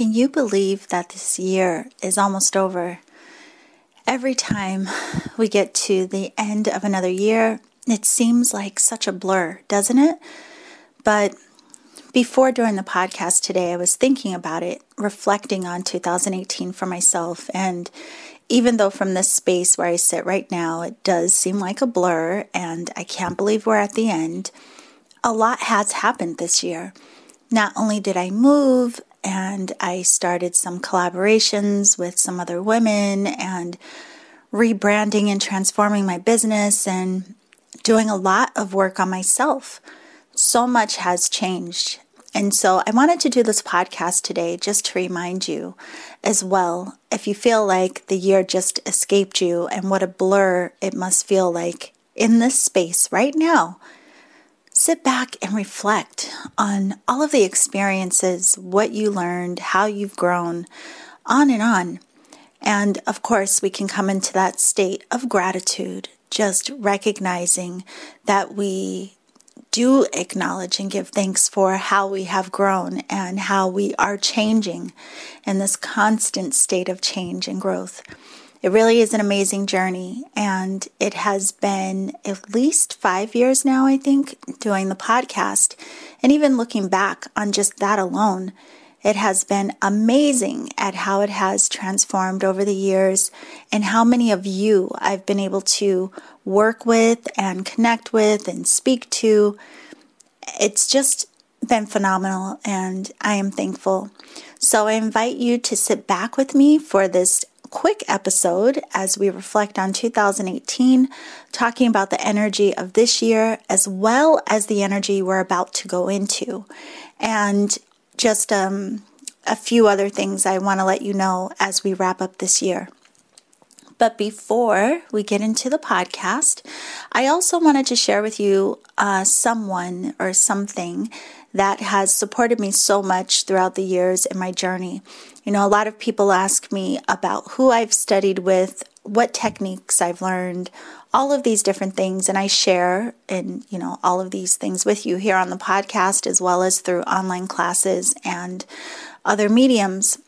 Can you believe that this year is almost over? Every time we get to the end of another year, it seems like such a blur, doesn't it? But before doing the podcast today, I was thinking about it, reflecting on 2018 for myself. And even though from this space where I sit right now, it does seem like a blur and I can't believe we're at the end, a lot has happened this year. Not only did I move and I started some collaborations with some other women and rebranding and transforming my business and doing a lot of work on myself. So much has changed. And so I wanted to do this podcast today just to remind you as well if you feel like the year just escaped you and what a blur it must feel like in this space right now sit back and reflect on all of the experiences, what you learned, how you've grown, on and on. And of course, we can come into that state of gratitude, just recognizing that we do acknowledge and give thanks for how we have grown and how we are changing in this constant state of change and growth. It really is an amazing journey, and it has been at least five years now, I think, doing the podcast. And even looking back on just that alone, it has been amazing at how it has transformed over the years and how many of you I've been able to work with and connect with and speak to. It's just been phenomenal, and I am thankful. So I invite you to sit back with me for this quick episode as we reflect on 2018, talking about the energy of this year as well as the energy we're about to go into. And just um, a few other things I want to let you know as we wrap up this year. But before we get into the podcast, I also wanted to share with you uh, someone or something that has supported me so much throughout the years in my journey. You know, a lot of people ask me about who I've studied with, what techniques I've learned, all of these different things, and I share and you know all of these things with you here on the podcast as well as through online classes and other mediums.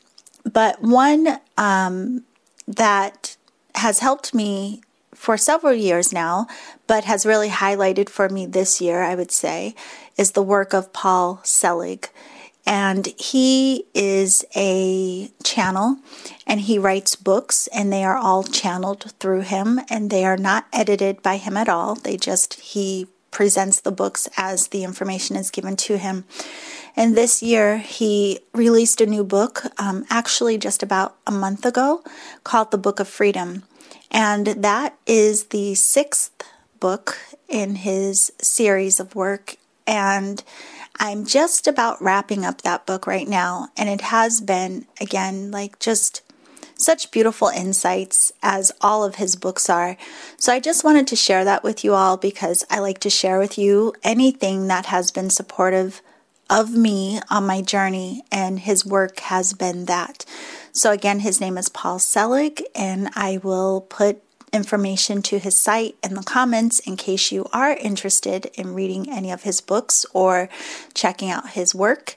But one um, that has helped me for several years now, but has really highlighted for me this year, I would say, is the work of Paul Selig. And he is a channel and he writes books, and they are all channeled through him, and they are not edited by him at all. They just, he presents the books as the information is given to him. And this year, he released a new book, um, actually just about a month ago, called The Book of Freedom. And that is the sixth book in his series of work. And I'm just about wrapping up that book right now. And it has been, again, like just such beautiful insights as all of his books are. So I just wanted to share that with you all because I like to share with you anything that has been supportive of me on my journey, and his work has been that. So, again, his name is Paul Selig, and I will put information to his site in the comments in case you are interested in reading any of his books or checking out his work.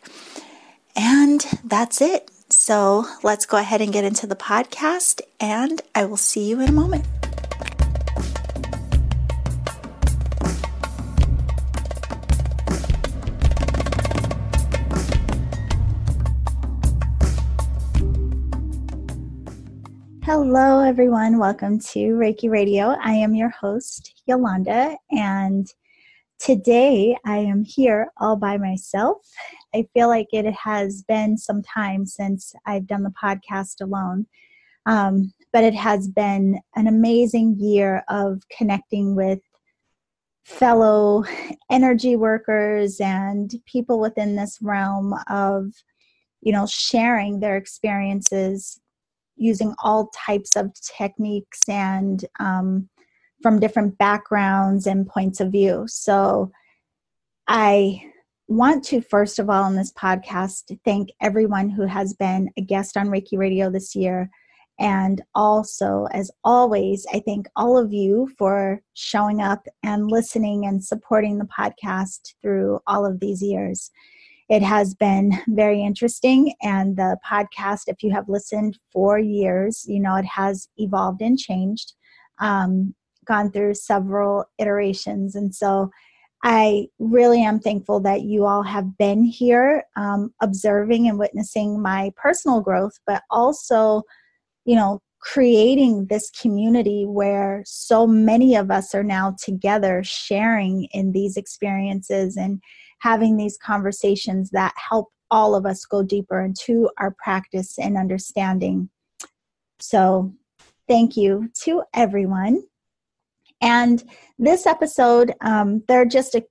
And that's it. So, let's go ahead and get into the podcast, and I will see you in a moment. Hello, everyone. Welcome to Reiki Radio. I am your host, Yolanda, and today I am here all by myself. I feel like it has been some time since I've done the podcast alone, um, but it has been an amazing year of connecting with fellow energy workers and people within this realm of you know sharing their experiences using all types of techniques and um, from different backgrounds and points of view. So I want to, first of all, in this podcast, thank everyone who has been a guest on Reiki Radio this year. And also, as always, I thank all of you for showing up and listening and supporting the podcast through all of these years. It has been very interesting. And the podcast, if you have listened for years, you know it has evolved and changed, um, gone through several iterations. And so I really am thankful that you all have been here um, observing and witnessing my personal growth, but also, you know, creating this community where so many of us are now together sharing in these experiences and having these conversations that help all of us go deeper into our practice and understanding. So, thank you to everyone. And this episode, um, there are just a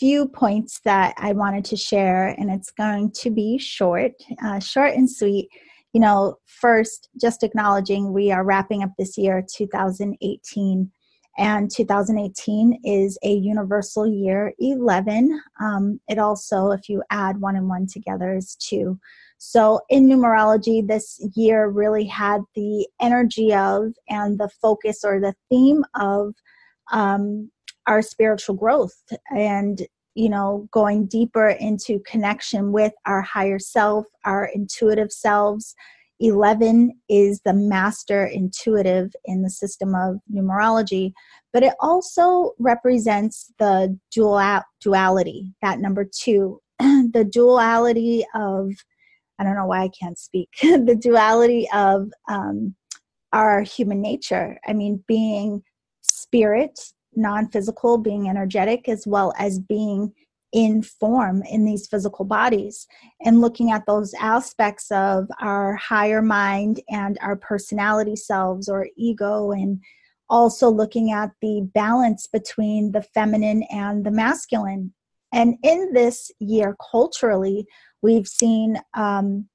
few points that I wanted to share, and it's going to be short, uh, short and sweet you know, first, just acknowledging we are wrapping up this year, 2018. And 2018 is a universal year 11. Um, it also, if you add one and one together, is two. So in numerology, this year really had the energy of and the focus or the theme of um, our spiritual growth and you know going deeper into connection with our higher self our intuitive selves 11 is the master intuitive in the system of numerology but it also represents the dual duality that number 2 the duality of i don't know why i can't speak. The duality of um, our human nature. I mean being spirit non physical, being energetic, as well as being in form in these physical bodies and looking at those aspects of our higher mind and our personality selves or ego and also looking at the balance between the feminine and the masculine. And in this year culturally we've seen um,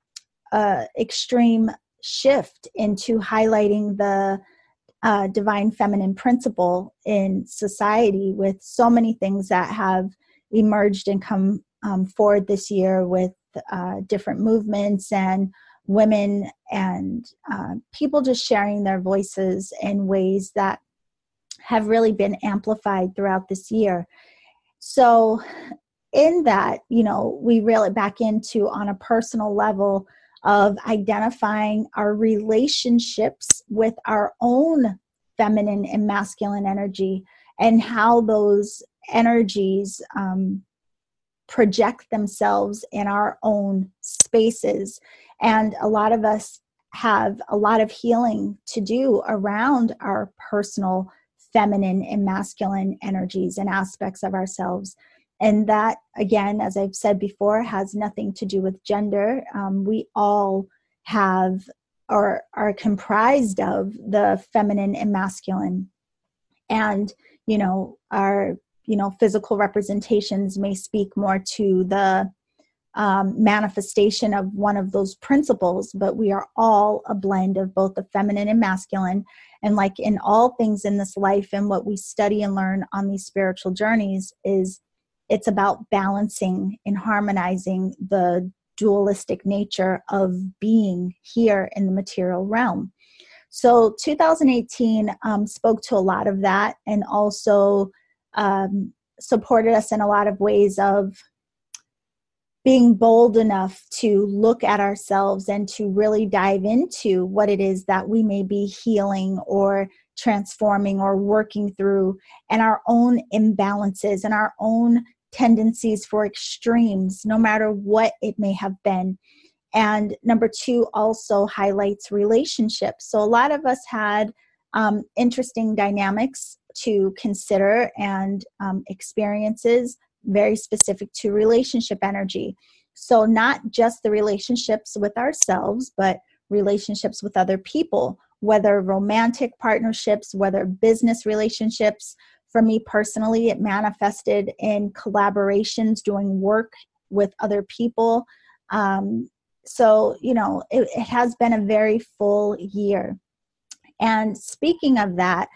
a extreme shift into highlighting the uh, divine feminine principle in society with so many things that have emerged and come um, forward this year with uh, different movements and women and uh, people just sharing their voices in ways that have really been amplified throughout this year. So, in that, you know, we reel it back into on a personal level of identifying our relationships with our own feminine and masculine energy and how those energies um, project themselves in our own spaces. And a lot of us have a lot of healing to do around our personal feminine and masculine energies and aspects of ourselves. And that, again, as I've said before, has nothing to do with gender. Um, we all have or are comprised of the feminine and masculine. And, you know, our, you know, physical representations may speak more to the um, manifestation of one of those principles, but we are all a blend of both the feminine and masculine. And like in all things in this life and what we study and learn on these spiritual journeys is it's about balancing and harmonizing the dualistic nature of being here in the material realm. So 2018 um, spoke to a lot of that and also um, supported us in a lot of ways of being bold enough to look at ourselves and to really dive into what it is that we may be healing or transforming or working through and our own imbalances and our own tendencies for extremes, no matter what it may have been. And number two also highlights relationships. So a lot of us had um, interesting dynamics to consider and um, experiences very specific to relationship energy. So, not just the relationships with ourselves, but relationships with other people, whether romantic partnerships, whether business relationships, for me personally, it manifested in collaborations, doing work with other people. Um, so, you know, it, it has been a very full year. And speaking of that,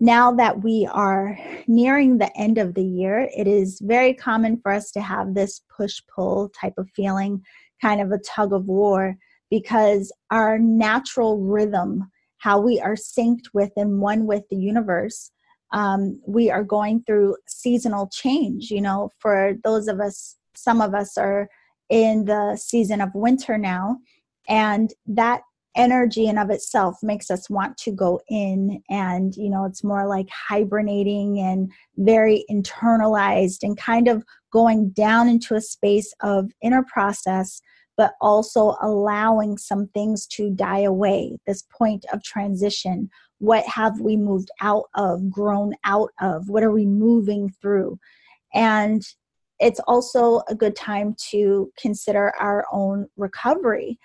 now that we are nearing the end of the year, it is very common for us to have this push pull type of feeling, kind of a tug of war, because our natural rhythm, how we are synced with and one with the universe, um, we are going through seasonal change. You know, for those of us, some of us are in the season of winter now. And that energy in of itself makes us want to go in and you know it's more like hibernating and very internalized and kind of going down into a space of inner process but also allowing some things to die away this point of transition. What have we moved out of grown out of? What are we moving through? And it's also a good time to consider our own recovery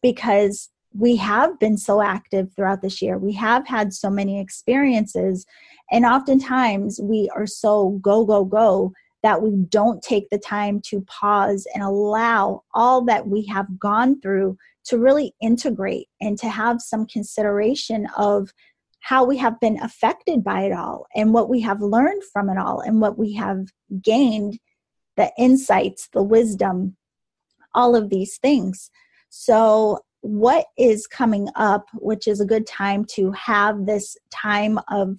because we have been so active throughout this year. We have had so many experiences. And oftentimes we are so go, go, go that we don't take the time to pause and allow all that we have gone through to really integrate and to have some consideration of how we have been affected by it all and what we have learned from it all and what we have gained the insights, the wisdom, all of these things. So what is coming up, which is a good time to have this time of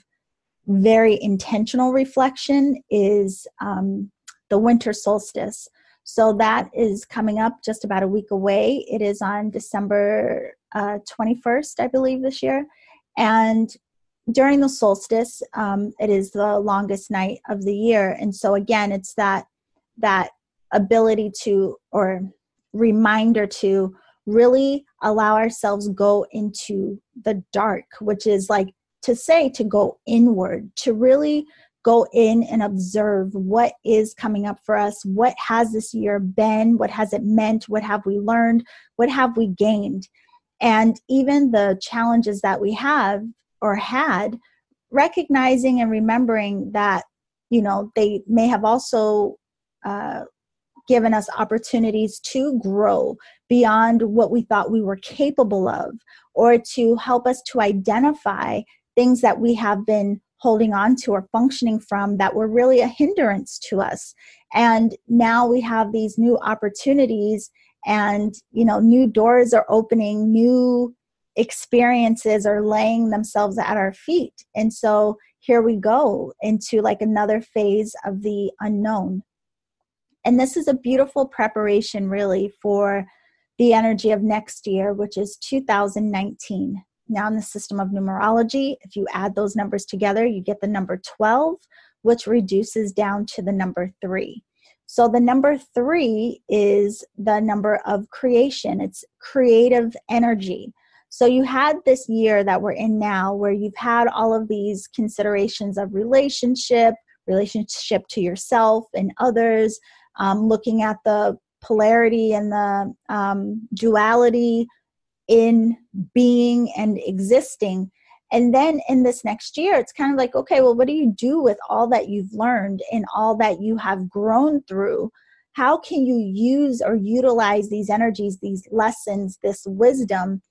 very intentional reflection, is um, the winter solstice. So that is coming up just about a week away. It is on December uh, 21st, I believe, this year. And during the solstice, um, it is the longest night of the year. And so again, it's that that ability to or reminder to really allow ourselves go into the dark which is like to say to go inward to really go in and observe what is coming up for us what has this year been what has it meant what have we learned what have we gained. And even the challenges that we have or had recognizing and remembering that you know they may have also uh, given us opportunities to grow beyond what we thought we were capable of, or to help us to identify things that we have been holding on to or functioning from that were really a hindrance to us. And now we have these new opportunities and you know new doors are opening new experiences are laying themselves at our feet and so here we go into like another phase of the unknown and this is a beautiful preparation, really, for the energy of next year, which is 2019. Now, in the system of numerology, if you add those numbers together, you get the number 12, which reduces down to the number three. So, the number three is the number of creation, it's creative energy. So, you had this year that we're in now where you've had all of these considerations of relationship, relationship to yourself and others, um, looking at the polarity and the um, duality in being and existing. And then in this next year, it's kind of like, okay, well, what do you do with all that you've learned and all that you have grown through? How can you use or utilize these energies, these lessons, this wisdom,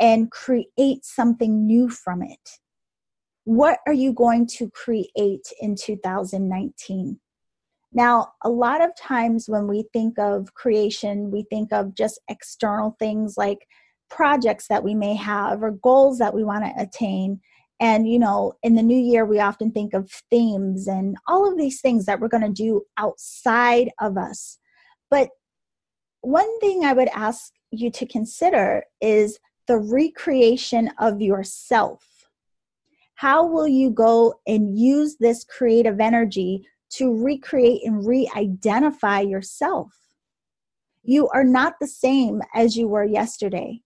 and create something new from it? What are you going to create in 2019? Now, a lot of times when we think of creation, we think of just external things like projects that we may have or goals that we want to attain. And, you know, in the new year, we often think of themes and all of these things that we're going to do outside of us. But one thing I would ask you to consider is the recreation of yourself. How will you go and use this creative energy to recreate and re identify yourself. You are not the same as you were yesterday.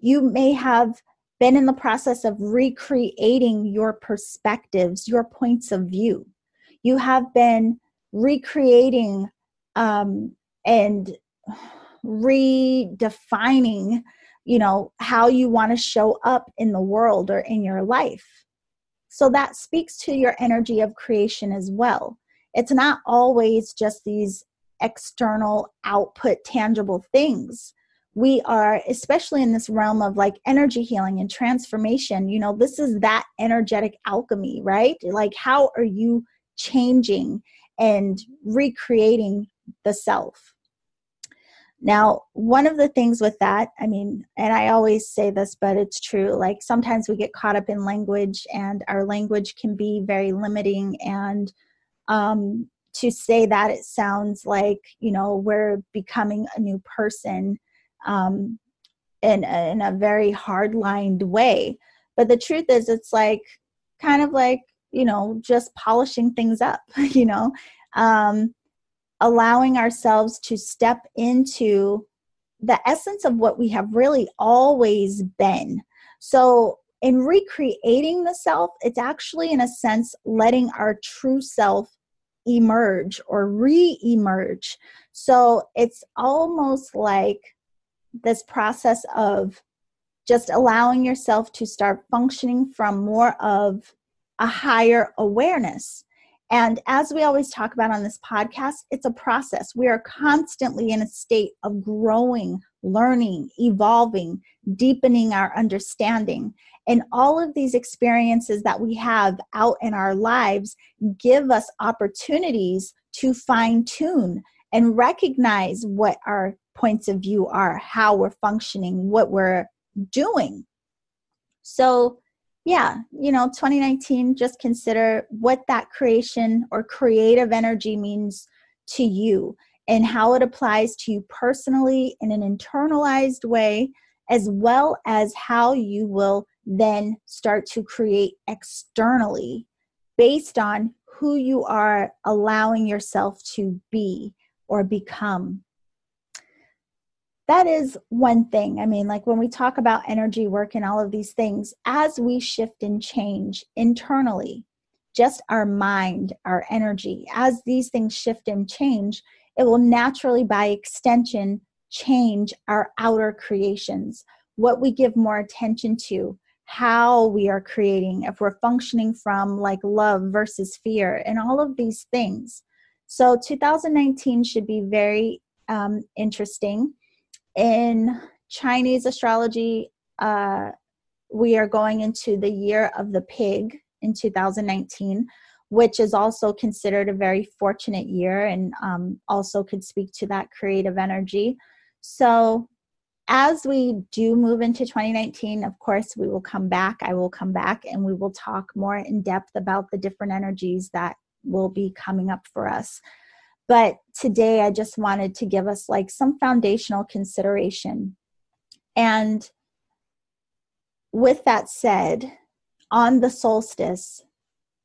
You may have been in the process of recreating your perspectives, your points of view. You have been recreating um, and redefining, you know, how you want to show up in the world or in your life. So that speaks to your energy of creation as well it's not always just these external output tangible things. We are especially in this realm of like energy healing and transformation you know this is that energetic alchemy right? Like how are you changing and recreating the self? Now one of the things with that i mean and i always say this but it's true like sometimes we get caught up in language and our language can be very limiting and um, to say that it sounds like you know we're becoming a new person um, in, in a very hard lined way. But the truth is it's like kind of like you know just polishing things up you know? Um, allowing ourselves to step into the essence of what we have really always been. So in recreating the self it's actually in a sense letting our true self emerge or re emerge. So it's almost like this process of just allowing yourself to start functioning from more of a higher awareness. And as we always talk about on this podcast, it's a process. We are constantly in a state of growing, learning, evolving, deepening our understanding. And all of these experiences that we have out in our lives give us opportunities to fine tune and recognize what our points of view are, how we're functioning, what we're doing. So, yeah, you know, 2019, just consider what that creation or creative energy means to you and how it applies to you personally in an internalized way, as well as how you will then start to create externally based on who you are allowing yourself to be or become. That is one thing. I mean, like when we talk about energy work and all of these things, as we shift and change internally, just our mind, our energy, as these things shift and change, it will naturally, by extension, change our outer creations, what we give more attention to, how we are creating, if we're functioning from like love versus fear, and all of these things. So 2019 should be very um, interesting. In Chinese astrology, uh, we are going into the year of the pig in 2019, which is also considered a very fortunate year and um, also could speak to that creative energy. So as we do move into 2019, of course, we will come back. I will come back and we will talk more in depth about the different energies that will be coming up for us. But today, I just wanted to give us like some foundational consideration. And with that said, on the solstice,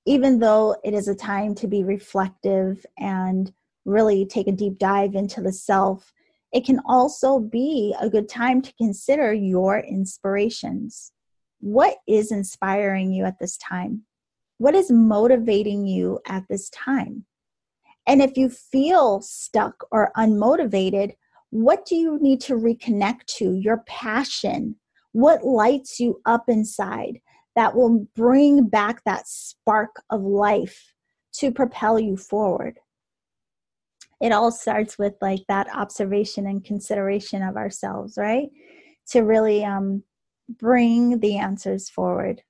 even though it is a time to be reflective and really take a deep dive into the self, it can also be a good time to consider your inspirations. What is inspiring you at this time? What is motivating you at this time? And if you feel stuck or unmotivated, what do you need to reconnect to? Your passion. What lights you up inside that will bring back that spark of life to propel you forward? it all starts with like that observation and consideration of ourselves right? To really um, bring the answers forward.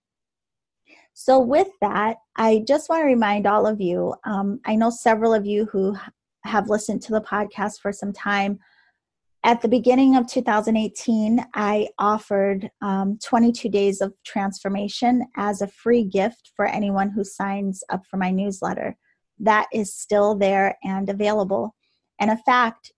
So with that i just want to remind all of you um, i know several of you who have listened to the podcast for some time at the beginning of 2018 i offered um, 22 days of transformation as a free gift for anyone who signs up for my newsletter that is still there and available. And in fact,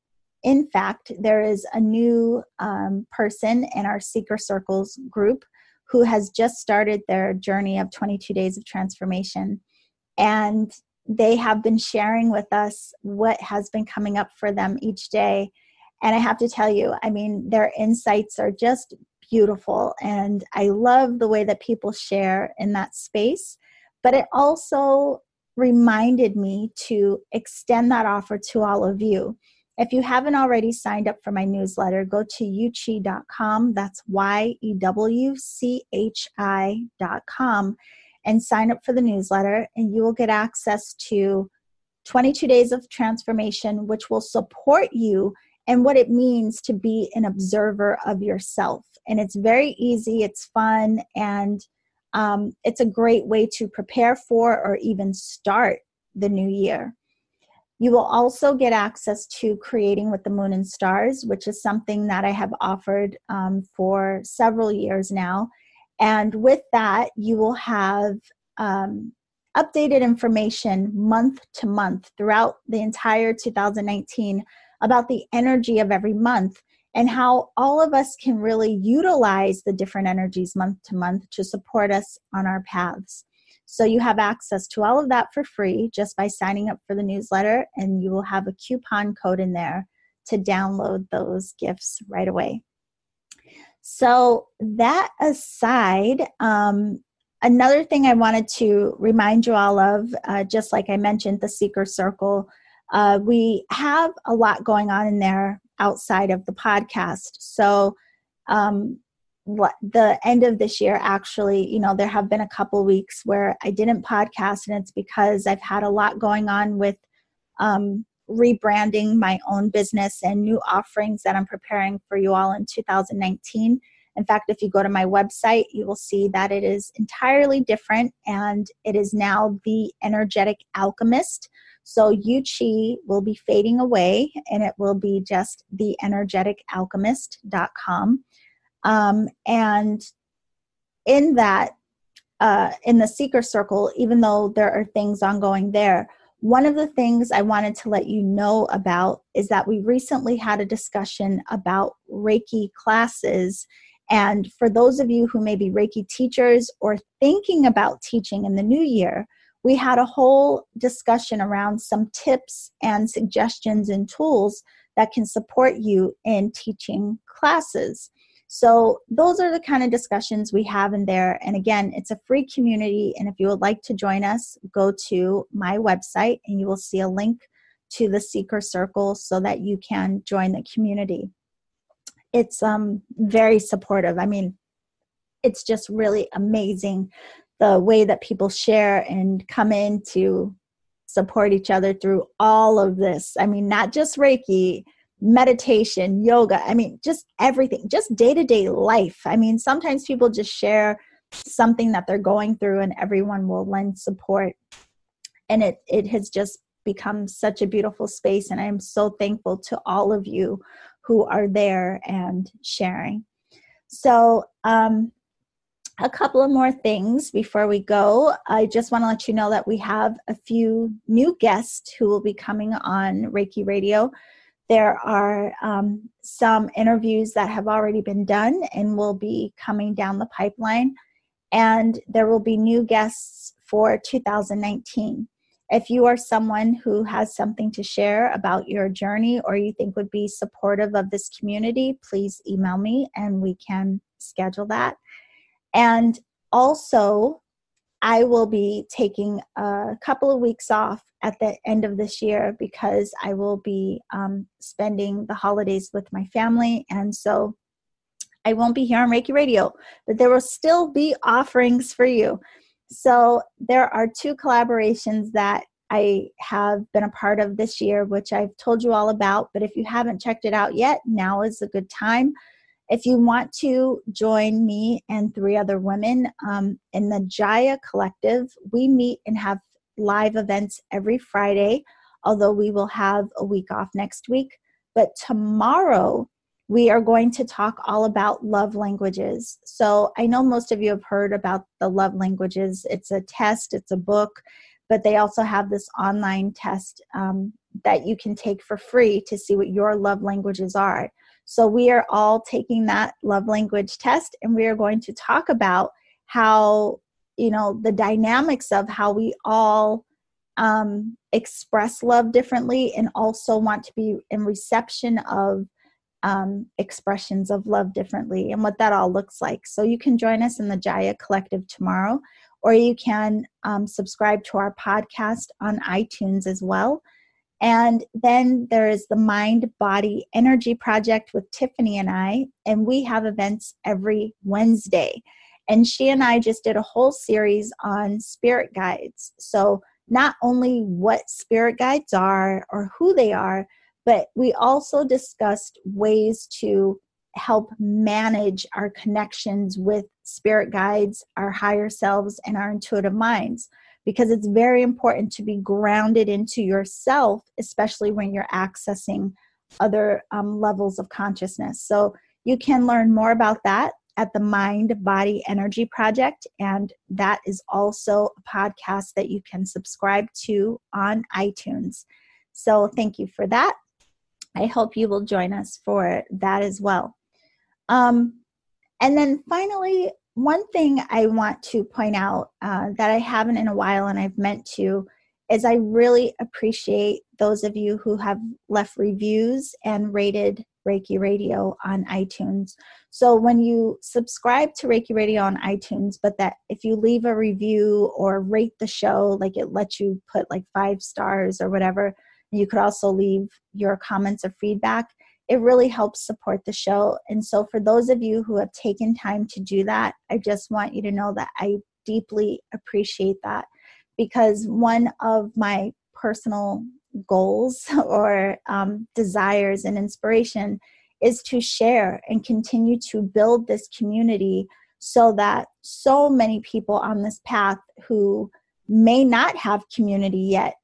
in fact, there is a new um, person in our Seeker Circles group who has just started their journey of 22 days of transformation. And they have been sharing with us what has been coming up for them each day. And I have to tell you, I mean, their insights are just beautiful. And I love the way that people share in that space. But it also reminded me to extend that offer to all of you. If you haven't already signed up for my newsletter, go to yewchi.com. That's Y E W C H I.com and sign up for the newsletter, and you will get access to 22 days of transformation, which will support you and what it means to be an observer of yourself. And it's very easy, it's fun, and um, it's a great way to prepare for or even start the new year. You will also get access to Creating with the Moon and Stars, which is something that I have offered um, for several years now. And with that, you will have um, updated information month to month throughout the entire 2019 about the energy of every month and how all of us can really utilize the different energies month to month to support us on our paths. So you have access to all of that for free just by signing up for the newsletter, and you will have a coupon code in there to download those gifts right away. So, that aside, um, another thing I wanted to remind you all of, uh, just like I mentioned, the Seeker Circle, uh, we have a lot going on in there outside of the podcast. So, um, the end of this year actually you know there have been a couple weeks where i didn't podcast and it's because i've had a lot going on with um, rebranding my own business and new offerings that i'm preparing for you all in 2019 in fact if you go to my website you will see that it is entirely different and it is now the energetic alchemist so Yewchi will be fading away and it will be just the energeticalchemist.com. Um, and in that, uh, in the seeker circle, even though there are things ongoing there, one of the things I wanted to let you know about is that we recently had a discussion about Reiki classes. And for those of you who may be Reiki teachers or thinking about teaching in the new year, we had a whole discussion around some tips and suggestions and tools that can support you in teaching classes. So, those are the kind of discussions we have in there. And again, it's a free community. And if you would like to join us, go to my website and you will see a link to the Seeker Circle so that you can join the community. It's um, very supportive. I mean, it's just really amazing the way that people share and come in to support each other through all of this. I mean, not just Reiki, meditation, yoga, I mean, just everything, just day to day life. I mean, sometimes people just share something that they're going through and everyone will lend support. And it, it has just become such a beautiful space. And I am so thankful to all of you who are there and sharing. So, um, a couple of more things before we go. I just want to let you know that we have a few new guests who will be coming on Reiki Radio. There are um, some interviews that have already been done and will be coming down the pipeline, and there will be new guests for 2019. If you are someone who has something to share about your journey or you think would be supportive of this community, please email me and we can schedule that. And also, I will be taking a couple of weeks off at the end of this year because I will be um, spending the holidays with my family. And so I won't be here on Reiki Radio, but there will still be offerings for you. So there are two collaborations that I have been a part of this year, which I've told you all about. But if you haven't checked it out yet, now is a good time. If you want to join me and three other women um, in the Jaya Collective, we meet and have live events every Friday, although we will have a week off next week. But tomorrow, we are going to talk all about love languages. So I know most of you have heard about the love languages. It's a test, it's a book, but they also have this online test um, that you can take for free to see what your love languages are. So we are all taking that love language test and we are going to talk about how, you know, the dynamics of how we all um, express love differently and also want to be in reception of um, expressions of love differently and what that all looks like. So you can join us in the Jaya Collective tomorrow, or you can um, subscribe to our podcast on iTunes as well. And then there is the Mind Body Energy Project with Tiffany and I, and we have events every Wednesday. And she and I just did a whole series on spirit guides. So, not only what spirit guides are or who they are, but we also discussed ways to help manage our connections with spirit guides, our higher selves, and our intuitive minds because it's very important to be grounded into yourself, especially when you're accessing other um, levels of consciousness. So you can learn more about that at the Mind Body Energy Project, and that is also a podcast that you can subscribe to on iTunes. So thank you for that. I hope you will join us for that as well. Um, and then finally, one thing I want to point out uh, that I haven't in a while and I've meant to is I really appreciate those of you who have left reviews and rated Reiki Radio on iTunes. So when you subscribe to Reiki Radio on iTunes, but that if you leave a review or rate the show, like it lets you put like five stars or whatever, you could also leave your comments or feedback. It really helps support the show. And so, for those of you who have taken time to do that, I just want you to know that I deeply appreciate that because one of my personal goals or um, desires and inspiration is to share and continue to build this community so that so many people on this path who may not have community yet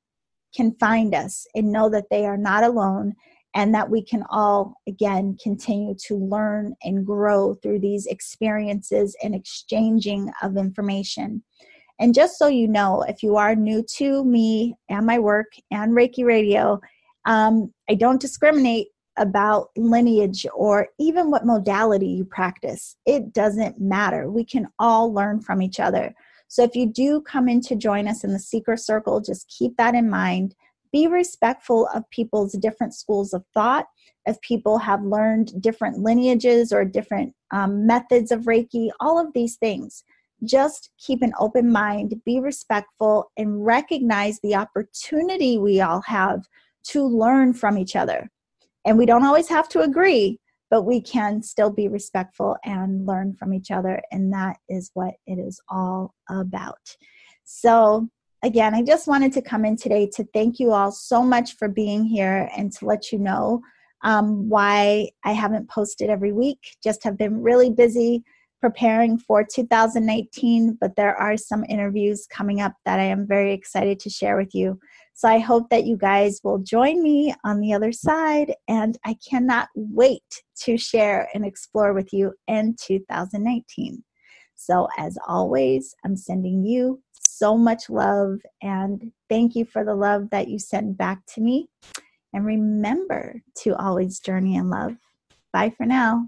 can find us and know that they are not alone and that we can all again continue to learn and grow through these experiences and exchanging of information. And just so you know, if you are new to me and my work and Reiki Radio, um, I don't discriminate about lineage or even what modality you practice. It doesn't matter. We can all learn from each other. So if you do come in to join us in the Seeker Circle, just keep that in mind. Be respectful of people's different schools of thought. If people have learned different lineages or different um, methods of Reiki, all of these things just keep an open mind, be respectful, and recognize the opportunity we all have to learn from each other. And we don't always have to agree, but we can still be respectful and learn from each other. And that is what it is all about. So, again, I just wanted to come in today to thank you all so much for being here and to let you know um, why I haven't posted every week. Just have been really busy preparing for 2019, but there are some interviews coming up that I am very excited to share with you. So I hope that you guys will join me on the other side, and I cannot wait to share and explore with you in 2019. So, as always, I'm sending you so much love and thank you for the love that you send back to me. And remember to always journey in love. Bye for now.